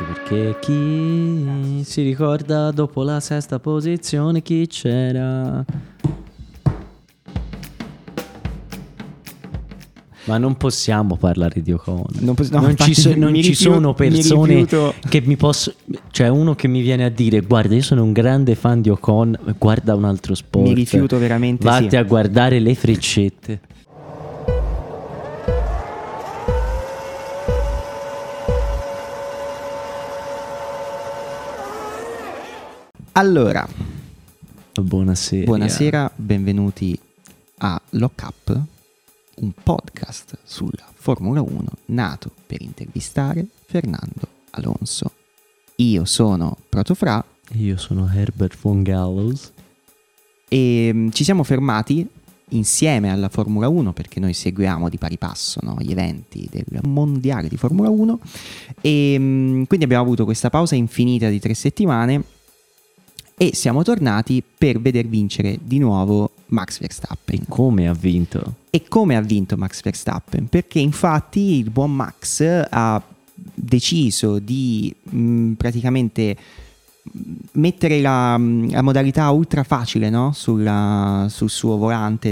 Anche perché chi si ricorda dopo la sesta posizione chi c'era? Ma non possiamo parlare di Ocon. Non, poss- no, non ci, infatti so- non mi ci rifiuto- sono mi persone rifiuto. che mi posso. Cioè, uno che mi viene a dire: Guarda, io sono un grande fan di Ocon, guarda un altro sport. Mi rifiuto veramente, Vatti sì. a guardare le freccette. Allora, Buonasera. buonasera, benvenuti a Lock Up, un podcast sulla Formula 1 nato per intervistare Fernando Alonso. Io sono Protofra Io sono Herbert von Gallows. e mm, ci siamo fermati insieme alla Formula 1 perché noi seguiamo di pari passo no, gli eventi del mondiale di Formula 1 e mm, quindi abbiamo avuto questa pausa infinita di tre settimane e siamo tornati per veder vincere di nuovo Max Verstappen. Come ha vinto? E come ha vinto Max Verstappen? Perché infatti il buon Max ha deciso di mh, praticamente mh, mettere la, mh, la modalità ultra facile no? Sulla- sul suo volante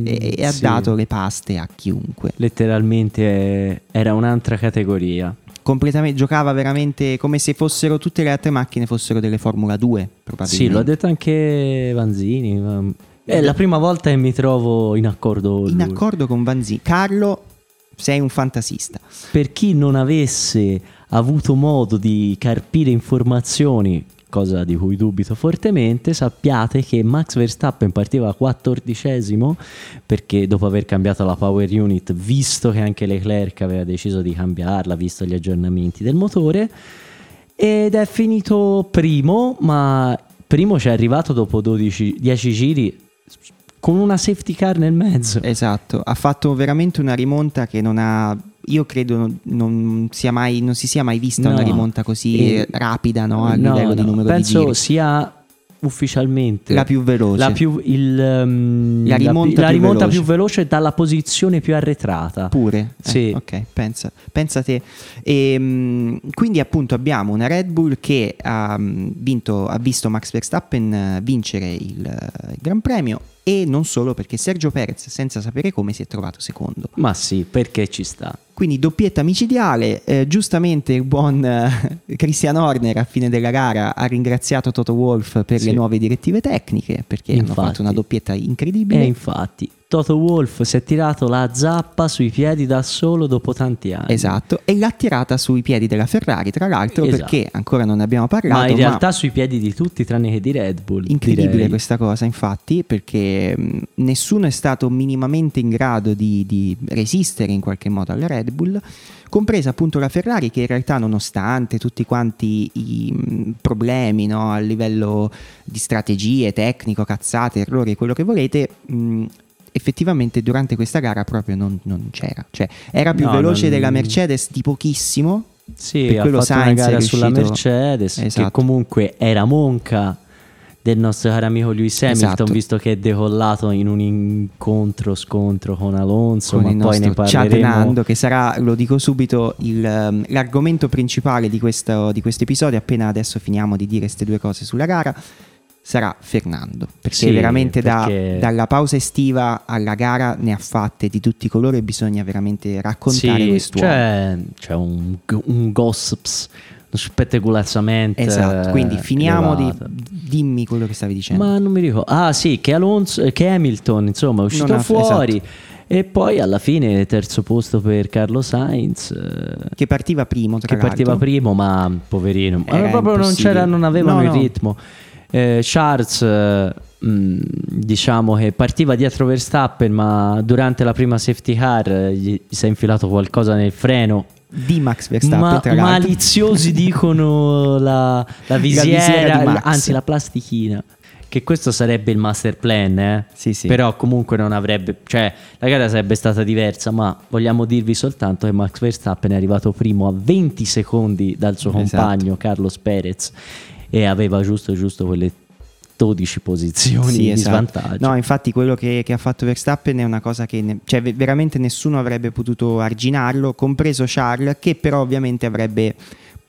Mm, e, e ha sì. dato le paste a chiunque. Letteralmente era un'altra categoria. Completamente, giocava veramente come se fossero tutte le altre macchine fossero delle Formula 2, probabilmente. Sì, lo ha detto anche Vanzini. È la prima volta che mi trovo in accordo con In lui. accordo con Vanzini. Carlo, sei un fantasista. Per chi non avesse avuto modo di carpire informazioni, cosa di cui dubito fortemente, sappiate che Max Verstappen partiva quattordicesimo perché dopo aver cambiato la power unit, visto che anche Leclerc aveva deciso di cambiarla, visto gli aggiornamenti del motore, ed è finito primo, ma primo ci è arrivato dopo 12, 10 giri con una safety car nel mezzo. Esatto, ha fatto veramente una rimonta che non ha. Io credo non, non sia mai, non si sia mai vista No. una rimonta così E- rapida no, a No, livello di numero penso di giri. sia ufficialmente La più veloce. la, più, il, um, La rimonta la più rimonta veloce. più veloce dalla posizione più arretrata. Pure? Eh, Sì. ok, pensa, pensa te. E, mm, quindi appunto abbiamo una Red Bull che ha, mm, vinto, ha visto Max Verstappen eh, vincere il, eh, il Gran Premio e non solo perché Sergio Perez senza sapere come si è trovato secondo. Ma sì, perché ci sta. Quindi doppietta micidiale, eh, giustamente il buon eh, Christian Horner a fine della gara ha ringraziato Toto Wolff per Sì. le nuove direttive tecniche perché hanno Infatti. fatto una doppietta E incredibile. infatti Toto Wolff si è tirato la zappa sui piedi da solo dopo tanti anni. Esatto, e l'ha tirata sui piedi della Ferrari, tra l'altro, Esatto. perché ancora non ne abbiamo parlato. Ma in realtà sui piedi di tutti tranne che di Red Bull. Incredibile direi. questa cosa, infatti, perché mh, nessuno è stato minimamente in grado di, di resistere in qualche modo alla Red Bull, compresa appunto la Ferrari che in realtà nonostante tutti quanti i mh, problemi no, a livello di strategie, tecnico, cazzate, errori, quello che volete, mh, effettivamente durante questa gara proprio non, non c'era. Cioè era più No, veloce non- della Mercedes di pochissimo, Sì, Per ha quello fatto una Sainz è gara sulla riuscito- Mercedes, Esatto. che comunque era monca del nostro caro amico Lewis Hamilton, Esatto. visto che è decollato in un incontro scontro con Alonso, con ma poi ne parleremo. Nando, che sarà, lo dico subito, il, ehm, l'argomento principale di questo, di questo episodio, appena adesso finiamo di dire queste due cose sulla gara, sarà Fernando. Perché Sì, veramente da- perché- dalla pausa estiva alla gara ne ha fatte di tutti i colori e bisogna veramente raccontare Sì, quest'uomo. c'è, c'è un, un gossips, uno spettacolazzamento. Esatto, quindi finiamo di... Dimmi quello che stavi dicendo. Ma non mi ricordo. Ah, sì, che, Alonso, che Hamilton, insomma, è uscito ha- fuori. esatto. E poi alla fine terzo posto per Carlo Sainz. eh, Che partiva primo, tra che partiva primo, ma poverino, Era proprio non, c'era, non avevano No, il no. Eh, Charles, eh, mh, diciamo che partiva dietro Verstappen, ma durante la prima safety car eh, gli, si è infilato qualcosa nel freno. Di Max Verstappen, Ma- maliziosi dicono la, la visiera, visiera di Max. anzi la plastichina. Che questo sarebbe il master plan, eh? Sì, sì. Però comunque non avrebbe, cioè la gara sarebbe stata diversa, ma vogliamo dirvi soltanto che Max Verstappen è arrivato primo a 20 secondi dal suo Esatto. compagno Carlos Perez e aveva giusto giusto quelle 12 posizioni Sì, di esatto. svantaggio. No, infatti quello che, che ha fatto Verstappen è una cosa che ne- cioè, ve- veramente nessuno avrebbe potuto arginarlo, compreso Charles, che però ovviamente avrebbe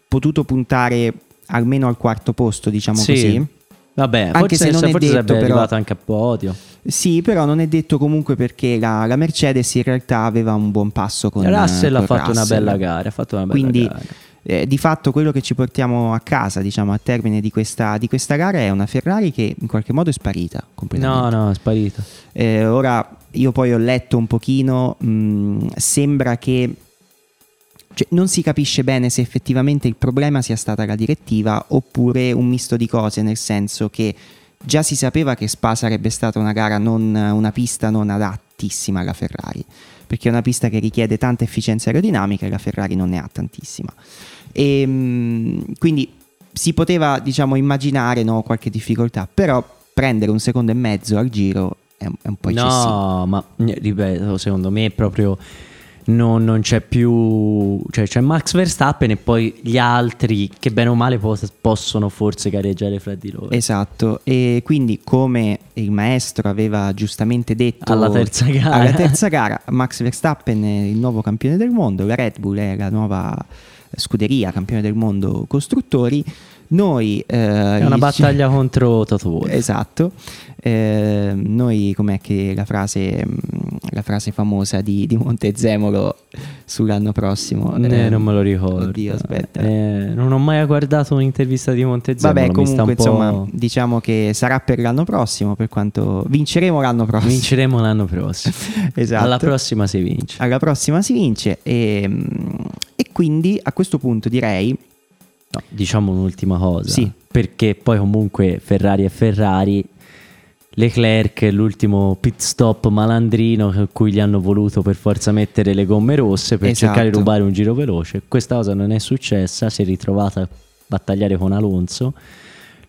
potuto puntare almeno al quarto posto, diciamo Sì. così. Vabbè, Anche forse, se non è forse detto, sarebbe però- arrivato anche a podio. Sì, però non è detto comunque perché la, la Mercedes in realtà aveva un buon passo con Russell eh, ha con fatto una bella gara. Ha fatto una bella Quindi gara. Eh, di fatto quello che ci portiamo a casa, diciamo, a termine di questa, di questa gara è una Ferrari che in qualche modo è sparita No, completamente. no, è sparito. Eh, ora io poi ho letto un pochino, mh, sembra che cioè, non si capisce bene se effettivamente il problema sia stata la direttiva oppure un misto di cose, nel senso che già si sapeva che Spa sarebbe stata una gara non, una pista non adattissima alla Ferrari, perché è una pista che richiede tanta efficienza aerodinamica e la Ferrari non ne ha tantissima. E, mh, quindi si poteva, diciamo, immaginare no, qualche difficoltà, però prendere un secondo e mezzo al giro è, un- è un po' eccessivo. No, ma eh, ripeto, secondo me è proprio non, non c'è più, cioè c'è Max Verstappen e poi gli altri che bene o male pos- possono forse gareggiare fra di loro. Esatto, e quindi come il maestro aveva giustamente detto Alla terza gara. alla terza gara, Max Verstappen è il nuovo campione del mondo, la Red Bull è la nuova scuderia campione del mondo costruttori. Noi eh, È una battaglia contro Toto Wolff. Esatto. Eh, noi, com'è che la frase, la frase famosa di, di Montezemolo sull'anno prossimo? Eh, Eh, non me lo ricordo. Oddio, aspetta. Eh, non ho mai guardato un'intervista di Montezemolo. Vabbè, comunque, insomma, diciamo che sarà per l'anno prossimo, per quanto vinceremo l'anno prossimo. Vinceremo l'anno prossimo. Esatto. Alla prossima si vince. Alla prossima si vince e quindi a questo punto direi No, diciamo un'ultima cosa. Sì. Perché poi comunque Ferrari è Ferrari. Leclerc, l'ultimo pit stop malandrino a cui gli hanno voluto per forza mettere le gomme rosse per Esatto. cercare di rubare un giro veloce. Questa cosa non è successa, si è ritrovata a battagliare con Alonso.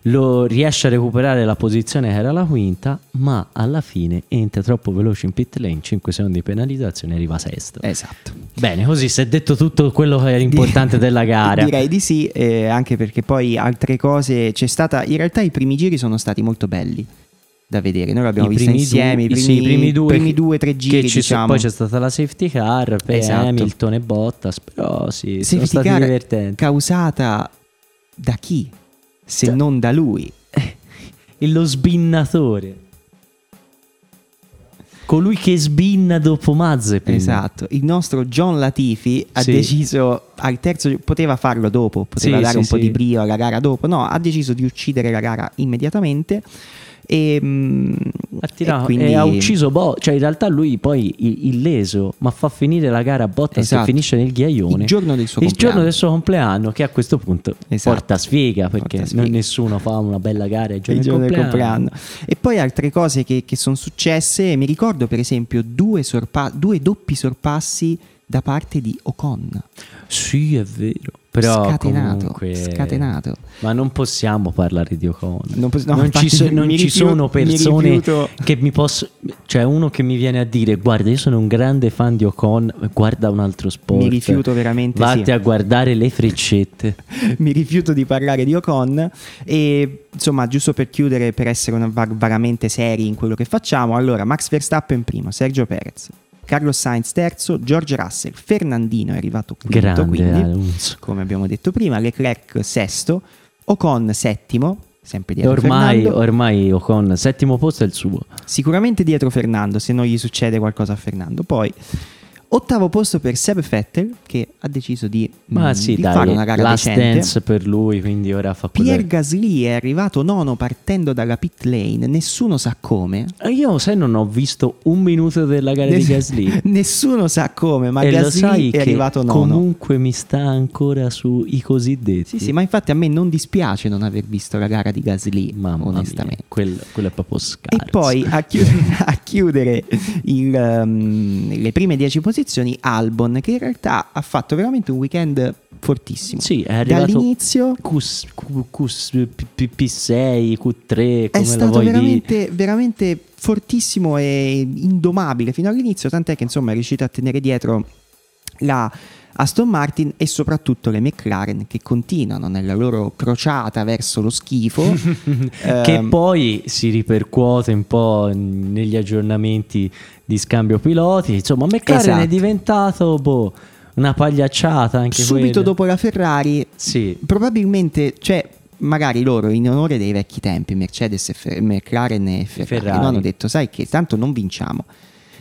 Lo riesce a recuperare la posizione che era la quinta, ma alla fine entra troppo veloce in pit lane, 5 secondi di penalizzazione e arriva sesto. esatto. Bene, così si è detto tutto quello che era importante della gara. Direi di sì, eh, anche perché poi altre cose c'è stata. In realtà i primi giri sono stati molto belli da vedere. Noi l'abbiamo primi insieme. I sì, primi, i primi due, primi che- due, tre che giri. ci so- diciamo. poi c'è stata la safety car per Esatto. Hamilton e Bottas, però sì, sono Safety stati car divertenti. causata da chi? Se Cioè- non da lui. E lo sbinnatore. Colui che sbinna dopo Mazepin. Esatto, il nostro John Latifi ha Sì. deciso al terzo, poteva farlo dopo, poteva Sì, dare sì, un po' di brio alla gara dopo, no, ha deciso di uccidere la gara immediatamente e, mm, Ha tirato- e quindi e ha ucciso Bottas, cioè in realtà lui poi illeso, ma fa finire la gara a Bottas Esatto. e finisce nel ghiaione. il giorno del suo Il compleanno. giorno del suo compleanno, che a questo punto Esatto. porta sfiga perché Porta sfiga. nessuno fa una bella gara il giorno, il giorno del del compleanno. compleanno. E poi altre cose che, che sono successe, mi ricordo per esempio due, sorpa- due doppi sorpassi da parte di Ocon. Sì, è vero. Però scatenato, comunque- scatenato. Ma non possiamo parlare di Ocon. Non pos- no, non infatti ci, so- non mi ci rifiuto- sono mi persone rifiuto. che mi posso. Cioè, uno che mi viene a dire: Guarda, io sono un grande fan di Ocon, guarda un altro sport. Mi rifiuto veramente, Vatti sì. a guardare le freccette. mi rifiuto di parlare di Ocon e insomma giusto per chiudere per essere una- va- vagamente seri in quello che facciamo allora Max Verstappen primo Sergio Perez Carlos Sainz terzo George Russell Fernandino è arrivato quinto Grande quindi Alonso. come abbiamo detto prima Leclerc sesto Ocon settimo sempre dietro ormai, Fernando ormai Ocon, settimo posto è il suo. sicuramente dietro Fernando se non gli succede qualcosa a Fernando poi ottavo posto per Seb Vettel che ha deciso di, Ma mm, sì, di dai, fare una gara last decente dance per lui, quindi ora fa quello. Pierre Gasly è arrivato nono partendo dalla pit lane, nessuno sa come. Eh, Io, sai, non ho visto un minuto della gara di Ness- Gasly. Nessuno sa come, ma e Gasly è arrivato nono. comunque mi sta ancora sui cosiddetti. Sì, sì, ma infatti a me non dispiace non aver visto la gara di Gasly, Mamma onestamente. mia, quello, quello è proprio scarso. E poi a chiudere, a chiudere il, um, le prime dieci posizioni Albon, che in realtà ha fatto veramente un weekend fortissimo. Sì, è arrivato Dall'inizio Q, Q, Q, P, 6 Q3, come è stato veramente, veramente fortissimo e indomabile fino all'inizio, tant'è che insomma è riuscito a tenere dietro la Aston Martin e soprattutto le McLaren che continuano nella loro crociata verso lo schifo. che Ehm, poi si ripercuote un po' negli aggiornamenti di scambio piloti. Insomma, McLaren Esatto. è diventato boh, una pagliacciata anche Subito quella. dopo la Ferrari, Sì, probabilmente, cioè, magari loro in onore dei vecchi tempi, Mercedes, e Fer- McLaren e Ferrari, Ferrari. no? hanno detto, sai che tanto non vinciamo,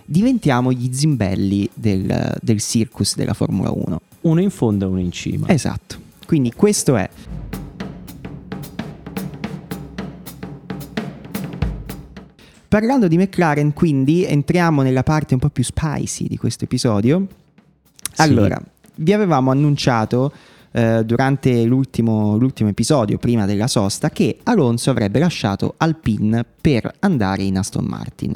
diventiamo gli zimbelli del, del circus della Formula 1. uno in fondo e uno in cima. Esatto, quindi questo è. Parlando di McLaren, quindi entriamo nella parte un po' più spicy di questo episodio. Sì. Allora, vi avevamo annunciato eh, durante l'ultimo, l'ultimo episodio, prima della sosta, che Alonso avrebbe lasciato Alpine per andare in Aston Martin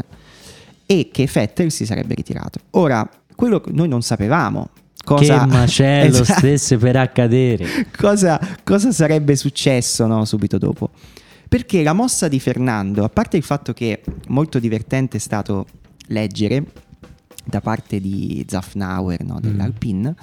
e che Vettel si sarebbe ritirato. Ora, quello che noi non sapevamo. Cosa, Che macello Esatto. stesse per accadere. cosa, cosa sarebbe successo no, subito dopo. Perché la mossa di Fernando, a parte il fatto che molto divertente è stato leggere da parte di Zafnauer no, dell'Alpine,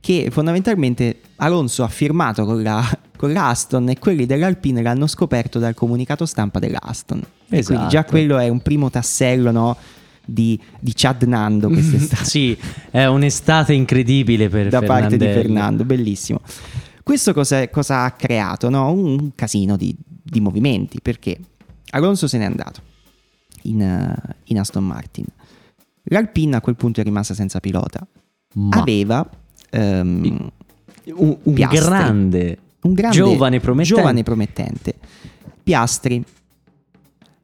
che fondamentalmente Alonso ha firmato con la, con l'Aston e quelli dell'Alpine l'hanno scoperto dal comunicato stampa dell'Aston. E quindi già Esatto. quello è un primo tassello no, di, di Chad Nando quest'estate sì, è un'estate incredibile per da parte di. Fernando, bellissimo. Questo cosa, cosa ha creato? no? Un casino di, di movimenti perché Alonso se n'è andato in, eh, in Aston Martin. L'Alpine a quel punto è rimasta senza pilota. Ma Aveva ehm, un, un Piastri. grande, un grande giovane promettente. giovane promettente. Piastri.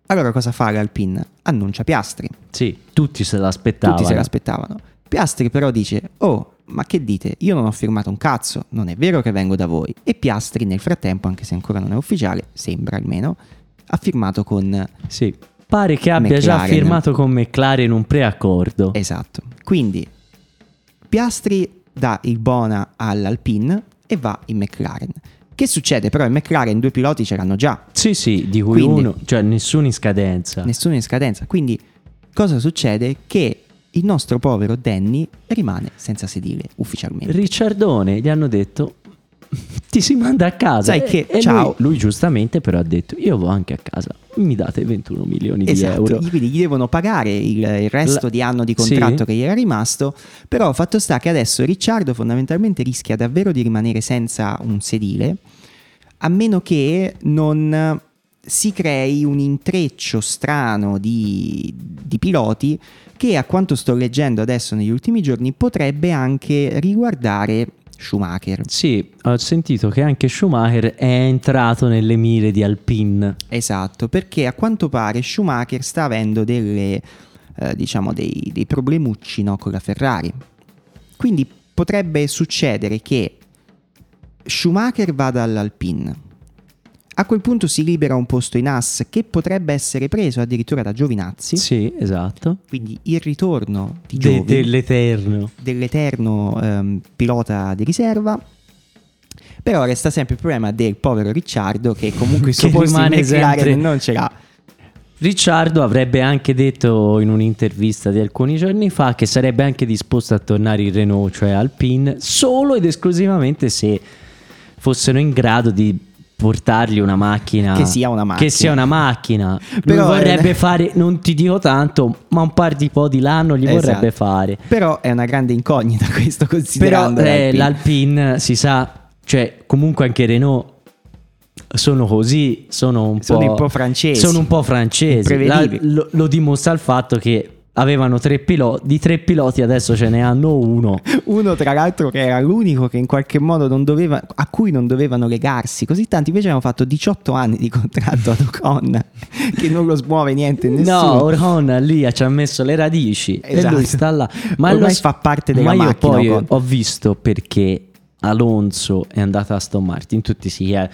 Allora cosa fa l'Alpine? Annuncia Piastri. Sì, tutti se l'aspettavano. Tutti se l'aspettavano. Piastri però dice, oh, ma che dite? Io non ho firmato un cazzo, non è vero che vengo da voi. E Piastri nel frattempo, anche se ancora non è ufficiale, sembra almeno, ha firmato con... Sì, pare che abbia già McLaren. firmato con McLaren un preaccordo. Esatto. Quindi Piastri dà il bona all'Alpine e va in McLaren. Che succede? Però in McLaren due piloti ce l'hanno già, Sì, sì, di cui Quindi- uno, cioè nessuno in scadenza. nessuno in scadenza. Quindi cosa succede? Che il nostro povero Danny rimane senza sedile ufficialmente. Ricciardone gli hanno detto ti si manda a casa. Sai E- che- e ciao. Lui, lui giustamente però ha detto io vado anche a casa, mi date 21 milioni di Esatto, euro. gli- quindi gli devono pagare il, il resto La- di anno di contratto Sì. che gli era rimasto, però fatto sta che adesso Ricciardo fondamentalmente rischia davvero di rimanere senza un sedile, a meno che non si crei un intreccio strano di, di piloti che a quanto sto leggendo adesso negli ultimi giorni potrebbe anche riguardare Schumacher. Sì, ho sentito che anche Schumacher è entrato nelle mire di Alpine. Esatto, perché a quanto pare Schumacher sta avendo delle, eh, diciamo, dei, dei problemucci no, con la Ferrari. Quindi potrebbe succedere che Schumacher vada all'Alpine. A quel punto si libera un posto in AS che potrebbe essere preso addirittura da Giovinazzi. Sì, esatto. Quindi il ritorno di De- Giovi, dell'Eterno. dell'eterno ehm, pilota di riserva. Però resta sempre il problema del povero Ricciardo che comunque il suo posto in sempre- non ce l'ha. Ricciardo avrebbe anche detto in un'intervista di alcuni giorni fa che sarebbe anche disposto a tornare in Renault, cioè Alpine, solo ed esclusivamente se fossero in grado di portargli una macchina Che sia una macchina. che sia una macchina. Però Lui vorrebbe è- fare non ti dico tanto ma un par di podi l'anno gli Esatto. vorrebbe fare Però è una grande incognita questo però considerando eh, l'Alpine. l'Alpine si sa cioè comunque anche Renault sono così sono un Sono po' po' francesi. sono un po' francesi La- lo, lo dimostra il fatto che avevano tre piloti di tre piloti adesso ce ne hanno uno Uno tra l'altro che era l'unico che in qualche modo non doveva, a cui non dovevano legarsi, così tanti invece hanno fatto 18 anni di contratto ad Ocon che non lo smuove niente nessuno. No, Orhon lì ci ha messo le radici Esatto. e lui sta là. Ormai lo- fa parte della ma io macchina, poi Ocon. ho visto perché Alonso è andato a Aston Martin. Tutti si eh.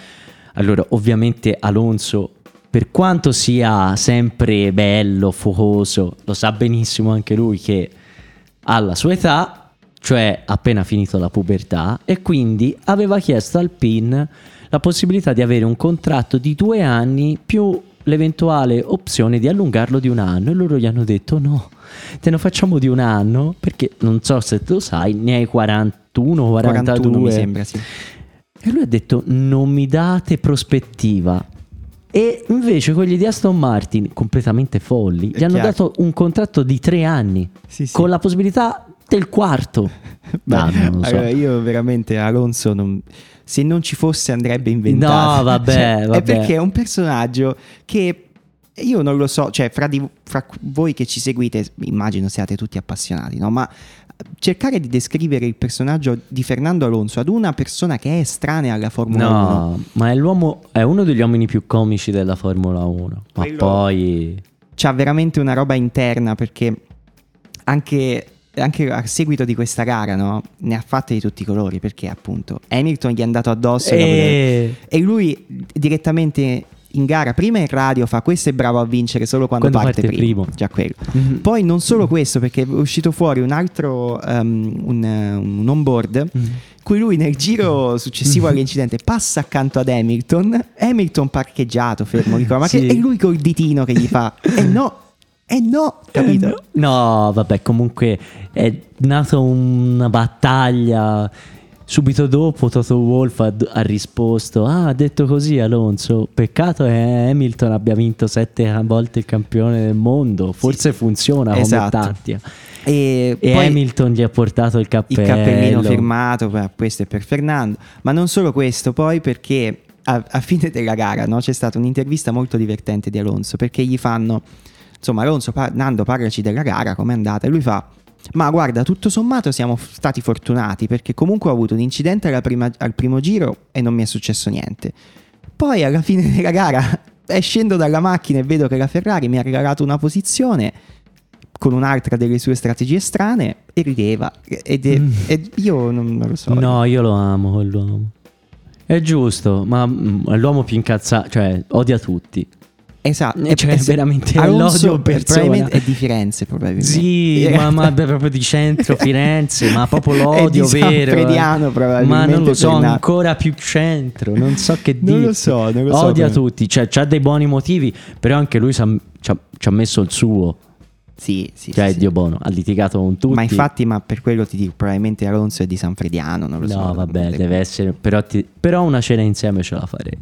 Allora, ovviamente Alonso, per quanto sia sempre bello, focoso, lo sa benissimo anche lui che alla sua età, cioè appena finito la pubertà, e quindi aveva chiesto al PIN la possibilità di avere un contratto di due anni più l'eventuale opzione di allungarlo di un anno e loro gli hanno detto no, te ne facciamo di un anno perché non so se tu sai, ne hai 41, 42 41 mi sembra, sì. e lui ha detto non mi date prospettiva. E invece quelli di Aston Martin, completamente folli, È gli hanno chiaro. dato un contratto di tre anni Sì, sì. con la possibilità il quarto. Beh, Ah, non lo so. allora, io veramente Alonso non- se non ci fosse andrebbe inventato. No, vabbè, Cioè, vabbè. È perché è un personaggio che io non lo so, cioè fra, di- fra voi che ci seguite, immagino siate tutti appassionati, no? Ma cercare di descrivere il personaggio di Fernando Alonso ad una persona che è estranea alla Formula 1 No, ma è l'uomo, è uno degli uomini più comici della Formula 1. Ma Quello- poi... c'ha veramente una roba interna perché anche, anche a seguito di questa gara no, ne ha fatte di tutti i colori perché appunto Hamilton gli è andato addosso dopo Eh, e lui direttamente in gara prima in radio fa questo è bravo a vincere solo quando, Quando parte, parte primo. primo. già quello Mhm. poi non solo questo perché è uscito fuori un altro um, un, un on-board Mhm. cui lui nel giro successivo all'incidente passa accanto ad Hamilton Hamilton parcheggiato fermo ricordo ma Sì. che è lui col ditino che gli fa e no e no capito No, vabbè, comunque è nata una battaglia. Subito dopo Toto Wolff ha, ha risposto, ah, ha detto così Alonso, peccato che Hamilton abbia vinto sette volte il campione del mondo, forse funziona Esatto. come tattica. e, E poi Hamilton gli ha portato il il cappello. cappellino firmato beh, questo è per Fernando ma non solo questo poi perché a, a fine della gara no, c'è stata un'intervista molto divertente di Alonso perché gli fanno insomma Alonso par- Nando parlaci della gara com'è andata e lui fa ma guarda tutto sommato siamo stati fortunati perché comunque ho avuto un incidente prima- al primo giro e non mi è successo niente poi alla fine della gara eh, scendo dalla macchina e vedo che la Ferrari mi ha regalato una posizione con un'altra delle sue strategie strane e rideva. Ed è- Mm. e io non, non lo so. No, io lo amo quell'uomo. È giusto, ma mm, è l'uomo più incazzato, cioè odia tutti. Esatto. Eh, cioè, E- e- veramente l'odio in persona. è di Firenze probabilmente. Sì, ma, ma proprio di centro, Firenze, ma proprio l'odio È di vero. eh. Sanfrediano, probabilmente, Ma non lo so, Fernando. ancora più centro, non so che dire. Non lo so, non lo so, Odia però. tutti, cioè c'ha dei buoni motivi, però anche lui ci ha, messo il suo. Sì, sì, Cioè, sì, sì. Dio buono, ha litigato con tutti. Ma infatti, ma per quello ti dico, probabilmente Alonso è di Sanfrediano, non lo so. No, vabbè, De- deve essere. Però, ti- però una cena insieme ce la farei.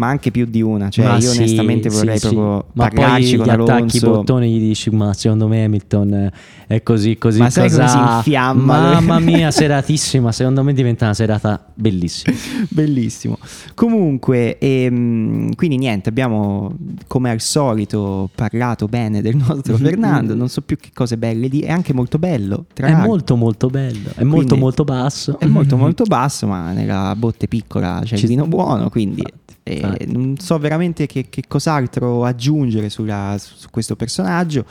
Ma anche più di una, cioè Ma io sì, onestamente sì, vorrei sì. proprio Ma parlarci poi con gli attacchi i bottoni gli dici ma secondo me Hamilton è così così Ma sai come cos'ha?" si infiamma? mamma mia seratissima secondo me diventa una serata bellissima Bellissimo. Comunque, ehm, quindi niente, abbiamo come al solito parlato bene del nostro Fernando. Non so più che cose belle di. È anche molto bello. Tra è l'altro. molto molto bello è molto Quindi- molto basso È molto molto basso, ma nella botte piccola c'è Ci- il vino buono, quindi Infatti, eh, non so veramente che, che cos'altro aggiungere sulla- su questo personaggio,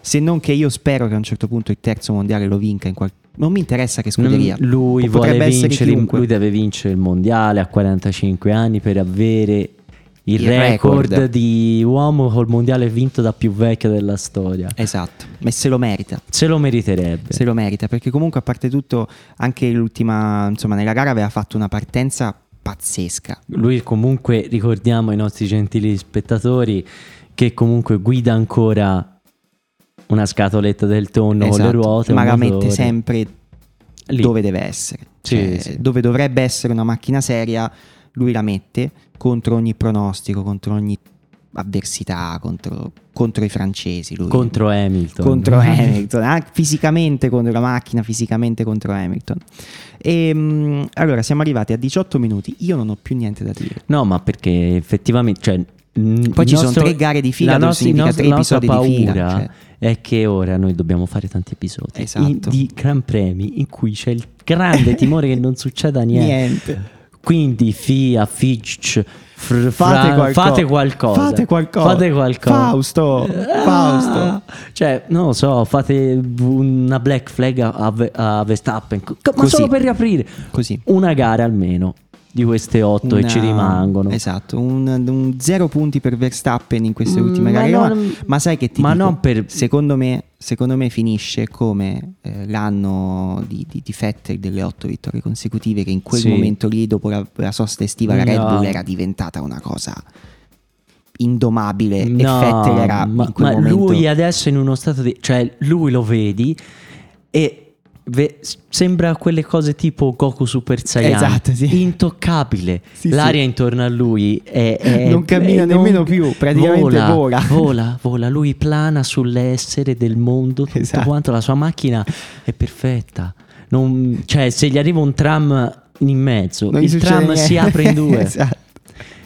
se non che io spero che a un certo punto il terzo mondiale lo vinca in qualche... Non mi interessa che scuderia. Lui Potrebbe vincere chiunque. lui deve vincere il mondiale a 45 anni per avere il, Il record, record. di uomo col mondiale vinto da più vecchio della storia Esatto, ma se lo merita. se lo meriterebbe Se lo merita, perché comunque a parte tutto anche l'ultima, insomma nella gara aveva fatto una partenza pazzesca. Lui comunque ricordiamo ai nostri gentili spettatori che comunque guida ancora una scatoletta del tonno con le Esatto, ruote. ma la mette sempre Lì. dove deve essere. Sì, Cioè, sì. Dove dovrebbe essere una macchina seria, lui la mette contro ogni pronostico, contro ogni avversità, contro, contro i francesi. Lui. contro Hamilton. contro Hamilton, anche fisicamente contro la macchina, fisicamente contro Hamilton. E, mm, allora siamo arrivati a 18 minuti, io non ho più niente da dire. No, ma perché effettivamente... Cioè, Poi ci sono nostro- tre gare di fila, la nostra, significa nostra- tre episodi di fila, paura cioè. è che ora noi dobbiamo fare tanti episodi Esatto. in- di Gran Premi in cui c'è il grande timore che non succeda niente. Niente. Quindi FIA, Fitch, fr- Fate qualcosa. fate qualcosa. Fate qualcosa. Fate qualcosa. Fausto, Ah, Fausto. Cioè, non lo so, fate una black flag a, a Ve- a Verstappen. Ma Così. solo per riaprire Così. una gara almeno di queste otto che ci Una- rimangono. Esatto, un, un zero punti per Verstappen in queste Mm, ultime ma gare. non- ma, ma sai che ti ma dico? non per- secondo, me, secondo me finisce come eh, l'anno di, di, di Vettel delle otto vittorie consecutive che in quel Sì. momento lì dopo la, la sosta estiva la Red No. Bull era diventata una cosa indomabile e No, Vettel era ma, in quel ma momento lui adesso è in uno stato di... cioè lui lo vedi e ve- sembra quelle cose tipo Goku Super Saiyan. Esatto, sì. Intoccabile. Sì, L'aria sì. intorno a lui è, è- Non cammina è- nemmeno più, praticamente vola, vola. vola, vola. Lui plana sull'essere del mondo, tutto Esatto. quanto. La sua macchina è perfetta. Non- cioè, se gli arriva un tram in mezzo, Non il tram niente. si apre in due. Esatto.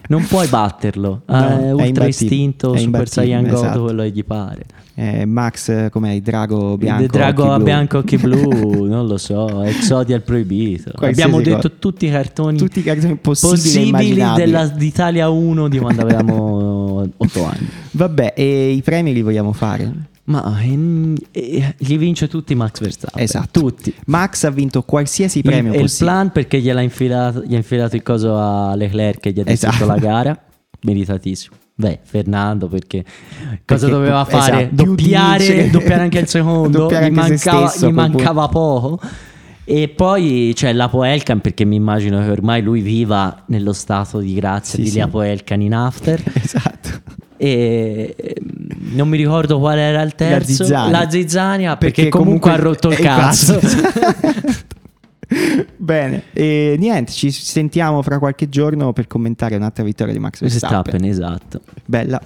Non puoi batterlo. No, è ultra istinto, Super Saiyan God, esatto. quello che gli pare. Eh, Max, com'è? Il drago bianco. Il drago occhi bianco occhi blu, non lo so, Exodia il proibito. Qualsiasi Abbiamo cosa. detto tutti i cartoni Tutti i cartoni possibili, possibili della, d'Italia 1 di quando avevamo 8 anni. Vabbè, e i premi li vogliamo fare? Ma ehm, eh, gli vince tutti Max Verstappen. Esatto. Tutti. Max ha vinto qualsiasi Il, premio il possibile. plan perché gliel'ha infilato, gli ha infilato il coso a Leclerc e gli ha Esatto. distrutto la gara. Meritatissimo. Beh, Fernando perché cosa Perché- doveva esatto, fare? più doppiare, doppiare anche il secondo, gli anche se mancava, stesso gli mancava poco. E poi c'è Lapo Elkan perché mi immagino che ormai lui viva nello stato di grazia Sì, di sì. Lapo Elkan in after. Esatto. E non mi ricordo qual era il terzo. Zizzania. La Zizzania perché, comunque, ha rotto il eh, cazzo. Bene, e niente, ci sentiamo fra qualche giorno per commentare un'altra vittoria di Max Verstappen. Verstappen, esatto. Bella.